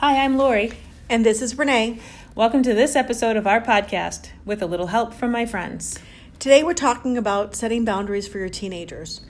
Hi, I'm Laurie. And this is Renee. Welcome to this episode of our podcast with a little help from my friends. Today we're talking about setting boundaries for your teenagers.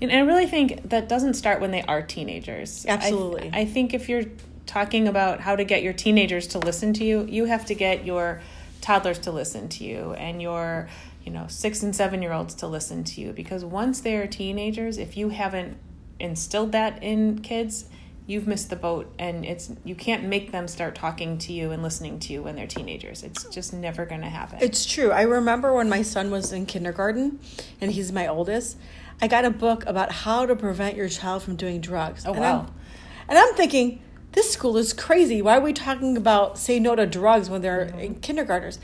And I really think that doesn't start when they are teenagers. Absolutely. I, I think if you're talking about how to get your teenagers to listen to you, you have to get your toddlers to listen to you and your you know six and seven year olds to listen to you because once they're teenagers if you haven't instilled that in kids you've missed the boat and it's you can't make them start talking to you and listening to you when they're teenagers it's just never going to happen It's true. I remember when my son was in kindergarten and he's my oldest, I got a book about how to prevent your child from doing drugs. Oh, and wow. I'm, and I'm thinking, this school is crazy. Why are we talking about say no to drugs when they're mm-hmm. in kindergartners?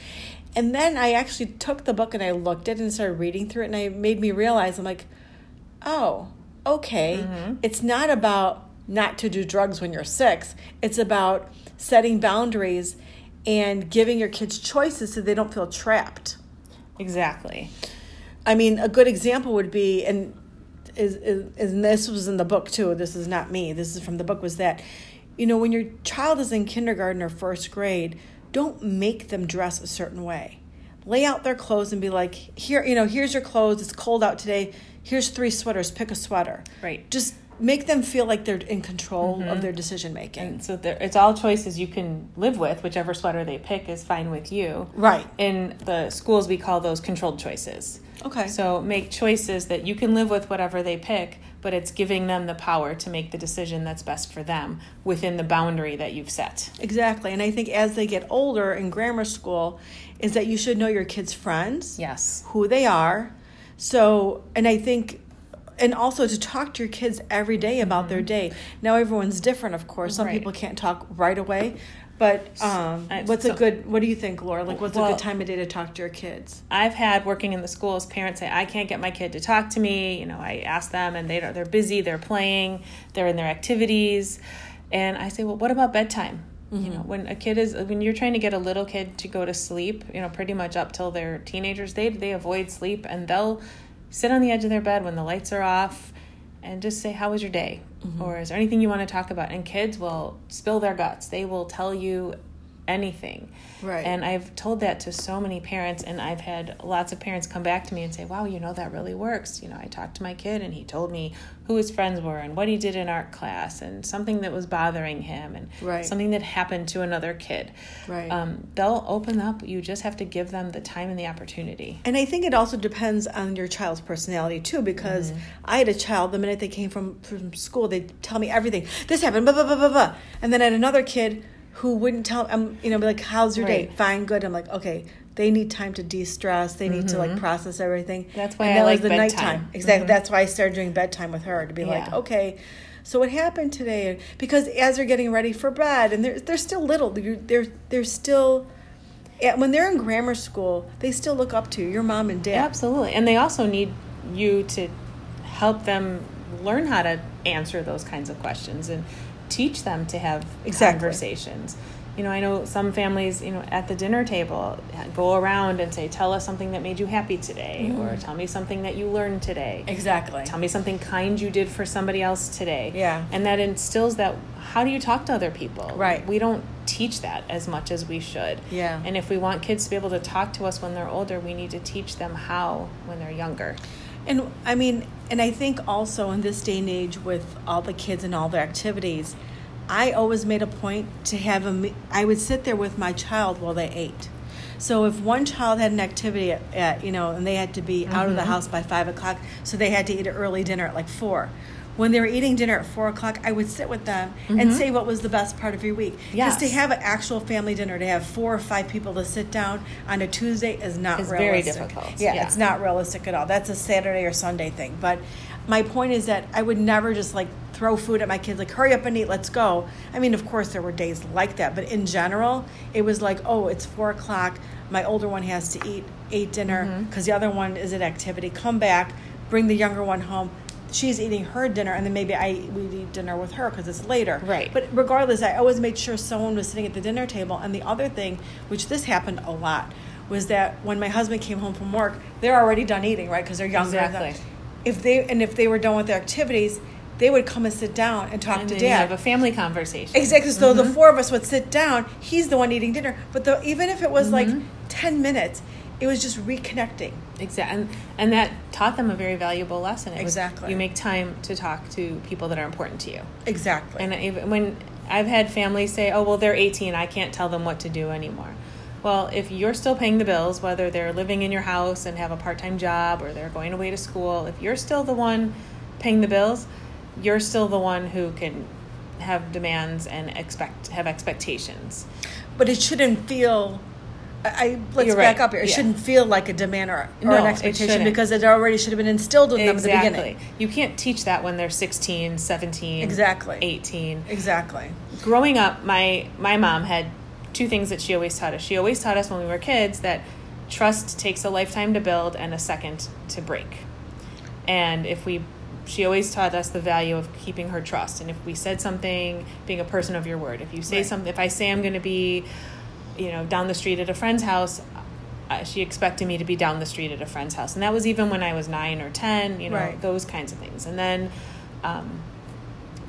And then I actually took the book and I looked at it and started reading through it and it made me realize I'm like, oh, okay. Mm-hmm. It's not about not to do drugs when you're six. It's about setting boundaries and giving your kids choices so they don't feel trapped. exactly I mean, a good example would be, and is, is, and this was in the book too. This is not me. This is from the book. Was that, you know, when your child is in kindergarten or first grade, don't make them dress a certain way. Lay out their clothes and be like, here, you know, here's your clothes. It's cold out today. Here's three sweaters. Pick a sweater. Right. Just make them feel like they're in control of mm-hmm. their decision making. and so there, it's all choices you can live with whichever sweater they pick is fine with you Right. in the schools we call those controlled choices Okay. So make choices that you can live with whatever they pick, but it's giving them the power to make the decision that's best for them within the boundary that you've set. Exactly. And I think as they get older in grammar school, is that you should know your kids' friends. Yes. who they are. So, and I think, and also to talk to your kids every day about their day. Now, everyone's different, of course. Some Mm-hmm. Right. people can't talk right away. But um, I- what's so- a good, what do you think, Laurie? Like, what's a good time of day to talk to your kids? I've had working in the schools parents say I can't get my kid to talk to me. You know, I ask them and they they're busy, they're playing, they're in their activities, and I say, well, what about bedtime? You know, when a kid is when you're trying to get a little kid to go to sleep, you know, pretty much up till they're teenagers, they they avoid sleep and they'll sit on the edge of their bed when the lights are off and just say, "How was your day?" Mm-hmm. or "Is there anything you want to talk about?" And kids will spill their guts. They will tell you anything. Right. And I've told that to so many parents, and I've had lots of parents come back to me and say, Wow, you know, that really works. You know, I talked to my kid, and he told me who his friends were and what he did in art class, and something that was bothering him, and Right. something that happened to another kid. Right. Um, they'll open up. You just have to give them the time and the opportunity. And I think it also depends on your child's personality too, because I had a child the minute they came from from school, they'd tell me everything. This happened, blah blah blah blah blah. And then I had another kid who wouldn't tell. Um, you know, be like, "How's your day? Fine, good." I'm like, okay. They need time to de-stress. They need to like process everything. That's why and I that like was the bedtime. nighttime. Exactly. That's why I started doing bedtime with her to be like, okay. So what happened today? Because as they're getting ready for bed, and they're they're still little. They're they're, they're still. When they're in grammar school, they still look up to your mom and dad. Absolutely. And they also need you to help them learn how to answer those kinds of questions and teach them to have Exactly. conversations. You know, I know some families, you know, at the dinner table go around and say, Tell us something that made you happy today, or mm-hmm. tell me something that you learned today. Exactly. Tell me something kind you did for somebody else today. Yeah. And that instills that how do you talk to other people? Right. We don't teach that as much as we should. Yeah. And if we want kids to be able to talk to us when they're older, we need to teach them how when they're younger. And I mean, and I think also in this day and age with all the kids and all their activities, I always made a point to have a. me- I would sit there with my child while they ate. So if one child had an activity at, at you know, and they had to be out of the Mm-hmm. house by five o'clock, so they had to eat an early dinner at like four. When they were eating dinner at four o'clock, I would sit with them and say what was the best part of your week. Because Mm-hmm. Yes. to have an actual family dinner, to have four or five people to sit down on a Tuesday is not It's very realistic. difficult, Yeah, yeah. it's not realistic at all. That's a Saturday or Sunday thing. But my point is that I would never just like throw food at my kids, like, hurry up and eat, let's go. I mean, of course, there were days like that. But in general, it was like, oh, it's four o'clock. My older one has to eat, eat dinner because the other one is at activity. Come back, bring the younger one home. She's eating her dinner, and then maybe I we eat dinner with her because it's later. Right. But regardless, I always made sure someone was sitting at the dinner table. And the other thing, which this happened a lot, was that when my husband came home from work, they're already done eating, right? Because they're younger. Exactly. If they and if they were done with their activities, they would come and sit down and talk and to then dad. have a family conversation. Exactly. So Mm-hmm. the four of us would sit down. He's the one eating dinner. But the, even if it was like Mm-hmm. 10 minutes, it was just reconnecting. Exactly, and, and that taught them a very valuable lesson. It was Exactly. you make time to talk to people that are important to you. Exactly. And even when I've had families say, "Oh, well, they're 18, I can't tell them what to do anymore." Well, if you're still paying the bills, whether they're living in your house and have a part-time job or they're going away to school, if you're still the one paying the bills, you're still the one who can have demands and expect have expectations. but it shouldn't feel. I, let's You're back right. up here. It Yeah. shouldn't feel like a demand or, or No, an expectation shouldn't. because it already should have been instilled in them at the beginning. You can't teach that when they're 16, 17, Exactly. 18. Exactly. growing up, my my mom had two things that she always taught us. She always taught us when we were kids that trust takes a lifetime to build and a second to break. And if we she always taught us the value of keeping her trust. And if we said something, being a person of your word. If you say Right. something, if I say I'm going to be, you know, down the street at a friend's house, uh, she expected me to be down the street at a friend's house. And that was even when I was nine or 10, you know, Right. those kinds of things. And then, um,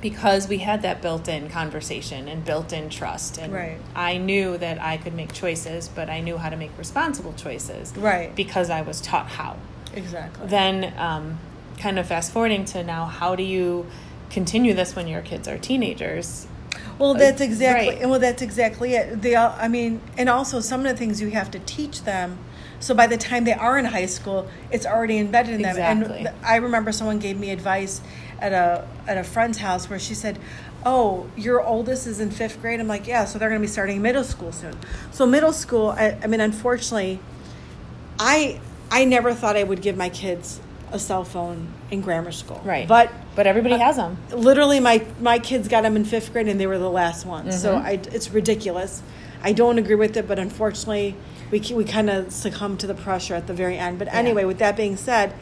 because we had that built-in conversation and built-in trust and Right. i knew that i could make choices but i knew how to make responsible choices Right. because i was taught how Exactly. then um, kind of fast forwarding to now how do you continue this when your kids are teenagers Well, that's exactly. right. Well, that's exactly it. They, all, I mean, and also some of the things you have to teach them. So by the time they are in high school, it's already embedded in them. Exactly. And I remember someone gave me advice at a at a friend's house where she said, "Oh, your oldest is in fifth grade." I'm like, "Yeah." So they're going to be starting middle school soon. So middle school. I, I mean, unfortunately, I I never thought I would give my kids a cell phone in grammar school. right But but everybody has them literally my my kids got them in fifth grade and they were the last ones. So Mhm. I, it's ridiculous. I don't agree with it but unfortunately we, we kind of succumb to the pressure at the very end. But anyway with that being said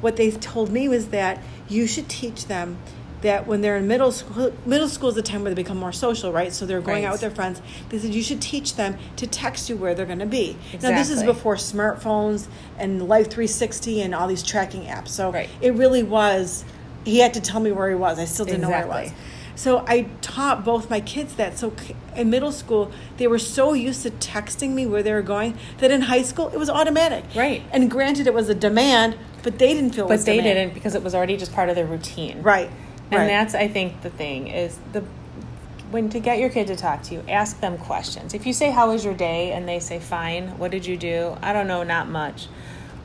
what they told me was that you should teach them that when they're in middle school middle school is the time where they become more social right? So they're going Right. out with their friends. They said you should teach them to text you where they're going to be. Now this is before smartphones and life 360 and all these tracking apps. So Right. it really was he had to tell me where he was i still didn't know where he was so I taught both my kids that. So in middle school, they were so used to texting me where they were going that in high school it was automatic. Right. And granted, it was a demand, but they didn't feel. it but they demand. didn't because it was already just part of their routine Right. and right. that's i think the thing is the when to get your kid to talk to you ask them questions if you say how was your day and they say fine what did you do i don't know not much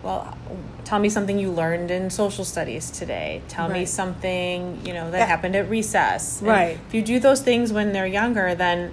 well tell me something you learned in social studies today. Tell me something you know that Yeah. happened at recess. And Right. if you do those things when they're younger then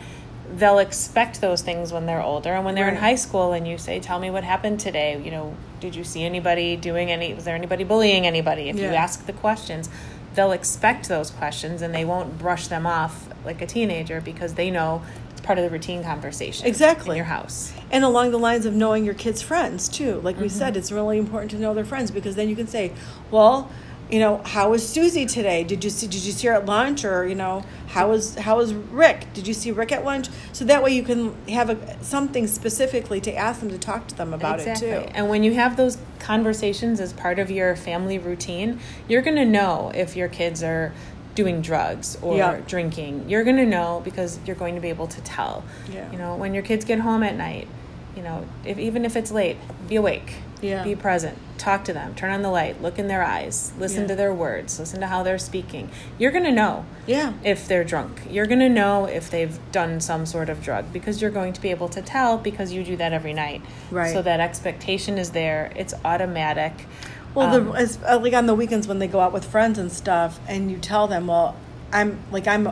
they'll expect those things when they're older. And when they're in high school and you say tell me what happened today you know did you see anybody doing any was there anybody bullying anybody? If you ask the questions they'll expect those questions and they won't brush them off like a teenager because they know part of the routine conversation Exactly. in your house and along the lines of knowing your kids' friends too. Like we Mm-hmm. said, it's really important to know their friends because then you can say, "Well, you know, how was Susie today? Did you see? Did you see her at lunch? Or you know, how was how was Rick? Did you see Rick at lunch?" So that way you can have a, something specifically to ask them to talk to them about it too. And when you have those conversations as part of your family routine, you're going to know if your kids are doing drugs or Yeah. drinking. You're going to know because you're going to be able to tell. Yeah. You know, when your kids get home at night, you know, if even if it's late, be awake. Yeah. Be present. Talk to them. Turn on the light. Look in their eyes. Listen Yeah. to their words. Listen to how they're speaking. You're going to know Yeah. if they're drunk. You're going to know if they've done some sort of drug because you're going to be able to tell because you do that every night. Right. So that expectation is there. It's automatic. Well, Um, the as, uh, like on the weekends when they go out with friends and stuff, and you tell them, "Well, I'm like I'm,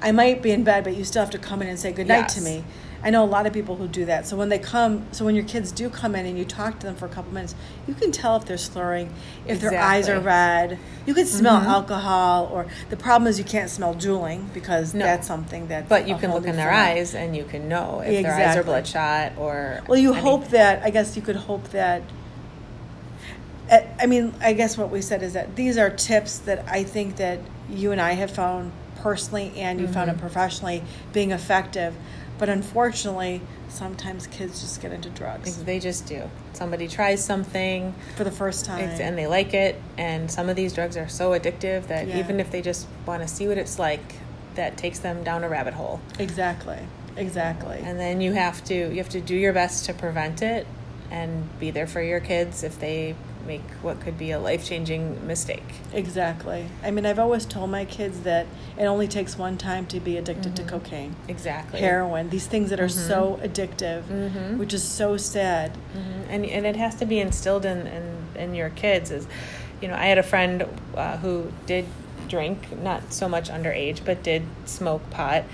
I might be in bed, but you still have to come in and say good night to me." I know a lot of people who do that. So when they come, so when your kids do come in and you talk to them for a couple minutes, you can tell if they're slurring, if their eyes are red. You can smell Mhm. alcohol, or the problem is you can't smell drooling because No. that's something that. but you can look in their eyes and you can know if their eyes are Exactly. bloodshot or. Well, you any- hope that, I guess you could hope that. Uh, I mean, I guess what we said is that these are tips that I think that you and I have found personally and you found it Mm-hmm. professionally being effective. But unfortunately, sometimes kids just get into drugs They just do. Somebody tries something for the first time. and they like it, and some of these drugs are so addictive that Yeah. even if they just want to see what it's like, that takes them down a rabbit hole. exactly. Exactly. And then you have to you have to do your best to prevent it and be there for your kids if they make what could be a life-changing mistake. Exactly. I mean, I've always told my kids that it only takes one time to be addicted to cocaine, Exactly. heroin, these things that are so addictive, Mhm. which is so sad. Mhm. and and it has to be instilled in in, in your kids is you know i had a friend uh, who did drink not so much underage but did smoke pot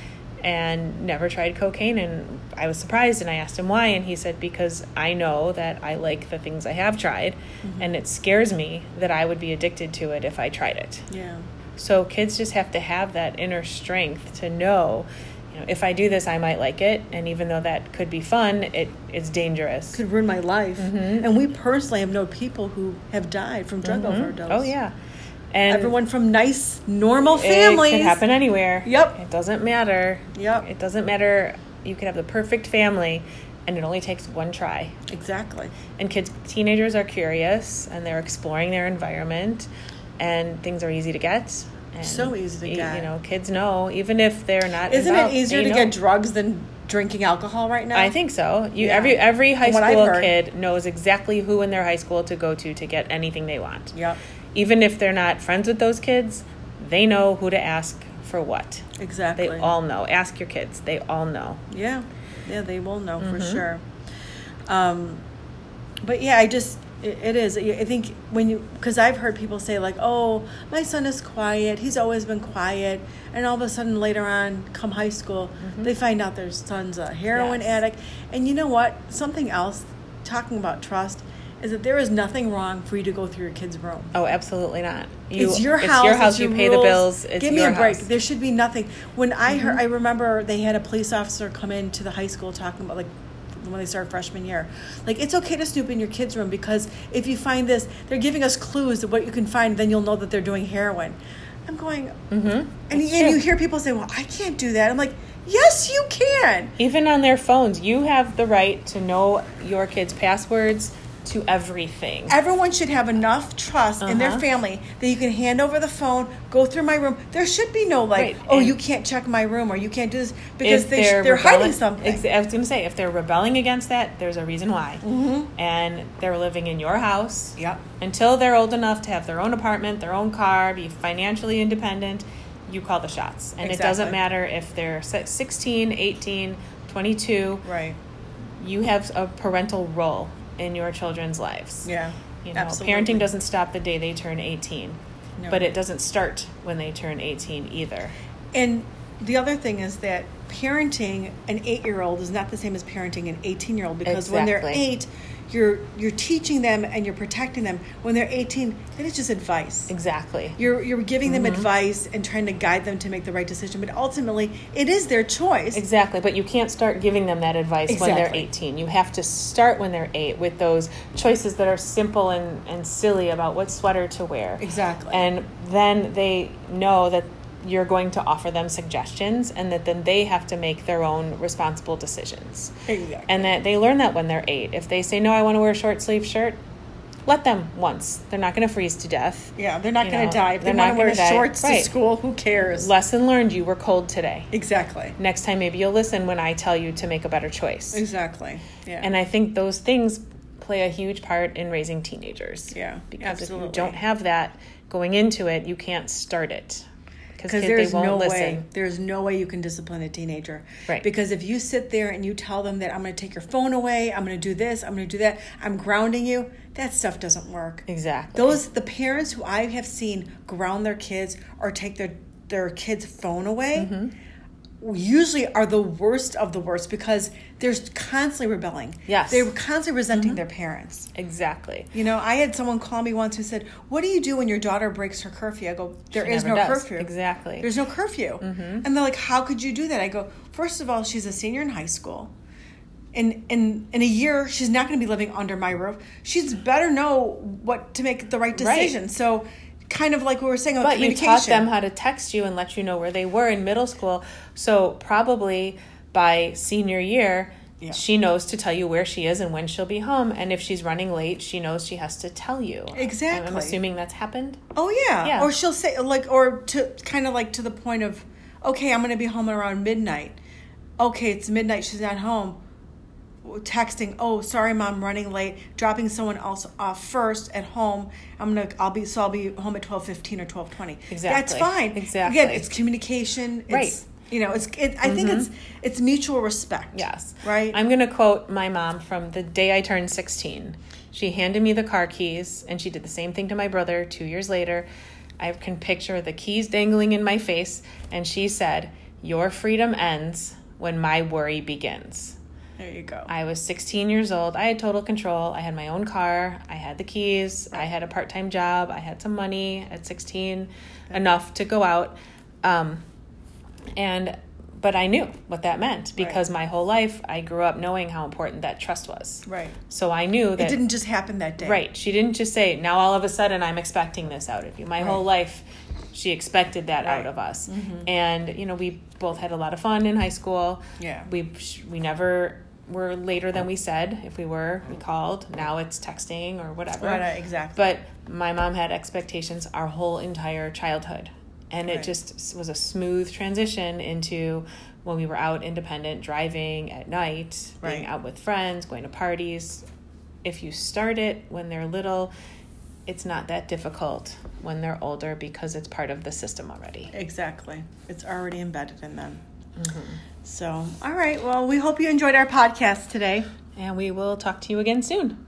and never tried cocaine and i was surprised and i asked him why and he said because i know that i like the things i have tried and it scares me that i would be addicted to it if i tried it Yeah. so kids just have to have that inner strength to know you know if i do this i might like it and even though that could be fun it it's dangerous Could ruin my life. Mhm. And we personally have known people who have died from drug Mhm. overdose. Oh yeah, and Everyone from nice, normal families. it can happen anywhere. Yep. it doesn't matter. Yep. it doesn't matter. You could have the perfect family, and it only takes one try. Exactly. And kids, teenagers are curious, and they're exploring their environment, and things are easy to get. And So easy to get. You know, kids know even if they're not. Isn't involved, it easier to know. get drugs than drinking alcohol right now? I think so. You Yeah. every every high From what I've school kid knows exactly who in their high school to go to to get anything they want. Yep. Even if they're not friends with those kids, they know who to ask for what. Exactly. They all know. Ask your kids. They all know. Yeah, yeah, they will know for Mhm. sure. Um, but yeah, I just it, it is. I think when you because I've heard people say like, "Oh, my son is quiet. He's always been quiet," and all of a sudden later on, come high school, they find out their son's a heroin Mm-hmm. Yes. addict. And you know what? Something else. Talking about trust is that there is nothing wrong for you to go through your kid's room. Oh, absolutely not. You, it's your it's house. Your house. it's you your pay the bills. It's Give me your a break. house. Mm-hmm. There should be nothing. When I heard, I remember they had a police officer come into the high school talking about like when they start freshman year, like it's okay to snoop in your kids' room because if you find this, they're giving us clues of what you can find. Then you'll know that they're doing heroin. I'm going, Mm-hmm. and, and you hear people say, "Well, I can't do that." I'm like, "Yes, you can." Even on their phones, you have the right to know your kids' passwords to everything. Everyone should have enough trust in their Uh-huh. family that you can hand over the phone, go through my room. There should be no like, Right, oh, and- you can't check my room or you can't do this because they sh- they're rebelling- hiding something. Ex- I was going to say, if they're rebelling against that, there's a reason why. Mhm. And they're living in your house. Yep. Until they're old enough to have their own apartment, their own car, be financially independent, you call the shots. And it doesn't matter if they're si- 16, 18, 22, Right. you have a parental role in your children's lives. Yeah. You know, Absolutely. parenting doesn't stop the day they turn 18, No. but it doesn't start when they turn 18 either. And the other thing is that parenting an eight-year-old is not the same as parenting an eighteen-year-old because when they're eight, you're you're teaching them and you're protecting them. When they're eighteen, then it's just advice. Exactly. You're you're giving them Mm-hmm. advice and trying to guide them to make the right decision, but ultimately, it is their choice. Exactly, but you can't start giving them that advice when they're 18. You have to start when they're 8 with those choices that are simple and, and silly about what sweater to wear. Exactly. And then they know that you're going to offer them suggestions and that then they have to make their own responsible decisions. Exactly. And that they learn that when they're 8. If they say, no, I want to wear a short sleeve shirt, let them once. They're not going to freeze to death. Yeah, they're not going to die. If they they're want not to wear die. shorts Right. to school, who cares? Lesson learned, you were cold today. exactly. Next time, maybe you'll listen when I tell you to make a better choice. Exactly. Yeah. And I think those things play a huge part in raising teenagers. Yeah, Because absolutely. if you don't have that going into it, you can't start it. Because there's no listen. way there's no way you can discipline a teenager Right. because if you sit there and you tell them that i'm going to take your phone away i'm going to do this i'm going to do that i'm grounding you that stuff doesn't work Exactly. those the parents who i have seen ground their kids or take their their kids phone away Mm-hmm. Usually are the worst of the worst because they're constantly rebelling Yes. Mm-hmm. they're constantly resenting their parents Exactly. you know, I had someone call me once who said, "What do you do when your daughter breaks her curfew?" I go, "There She is no does. curfew. Exactly. There's no curfew." And they're like, "How could you do that?" I go, first of all, she's a senior in high school. In in in a year, she's not going to be living under my roof. She's better know what to make the right Right. decision." So, kind of like we were saying about But you taught them how to text you and let you know where they were in middle school. So probably by senior year, Yeah. she knows to tell you where she is and when she'll be home. And if she's running late, she knows she has to tell you. I'm- I'm assuming that's happened. Oh yeah. Yeah. Or she'll say like or to kind of like to the point of, okay, I'm gonna be home around midnight. Okay, it's midnight. She's not home. Texting, oh sorry, mom, running late. Dropping someone else off first at home. I'm gonna, I'll be, so I'll be home at twelve fifteen or twelve twenty. Exactly, That's fine. Exactly. Again, it's communication. It's, Right. You know, it's. It, I think it's mm-hmm. it's mutual respect. Yes. Right. I'm going to quote my mom from the day I turned 16. She handed me the car keys, and she did the same thing to my brother two years later. I can picture the keys dangling in my face, and she said, Your freedom ends when my worry begins. There you go. I was 16 years old. I had total control. I had my own car. I had the keys. I had a part time job. I had some money at 16, enough to go out. Um, and but I knew what that meant because my whole life I grew up knowing how important that trust was. right. So I knew that It didn't just happen that day. Right. She didn't just say, now all of a sudden I'm expecting this out of you. My whole life, she expected that Right. out of us. And, you know, we both had a lot of fun in high school. Yeah. We, we never were later than we said. If we were, we called. Now it's texting or whatever. Right, exactly. But my mom had expectations our whole entire childhood. And it Right. just was a smooth transition into when we were out independent, driving at night, being out with friends, going to parties. If you start it when they're little, it's not that difficult when they're older because it's part of the system already. Exactly. It's already embedded in them. Mm-hmm. So, all right. Well, we hope you enjoyed our podcast today. And we will talk to you again soon.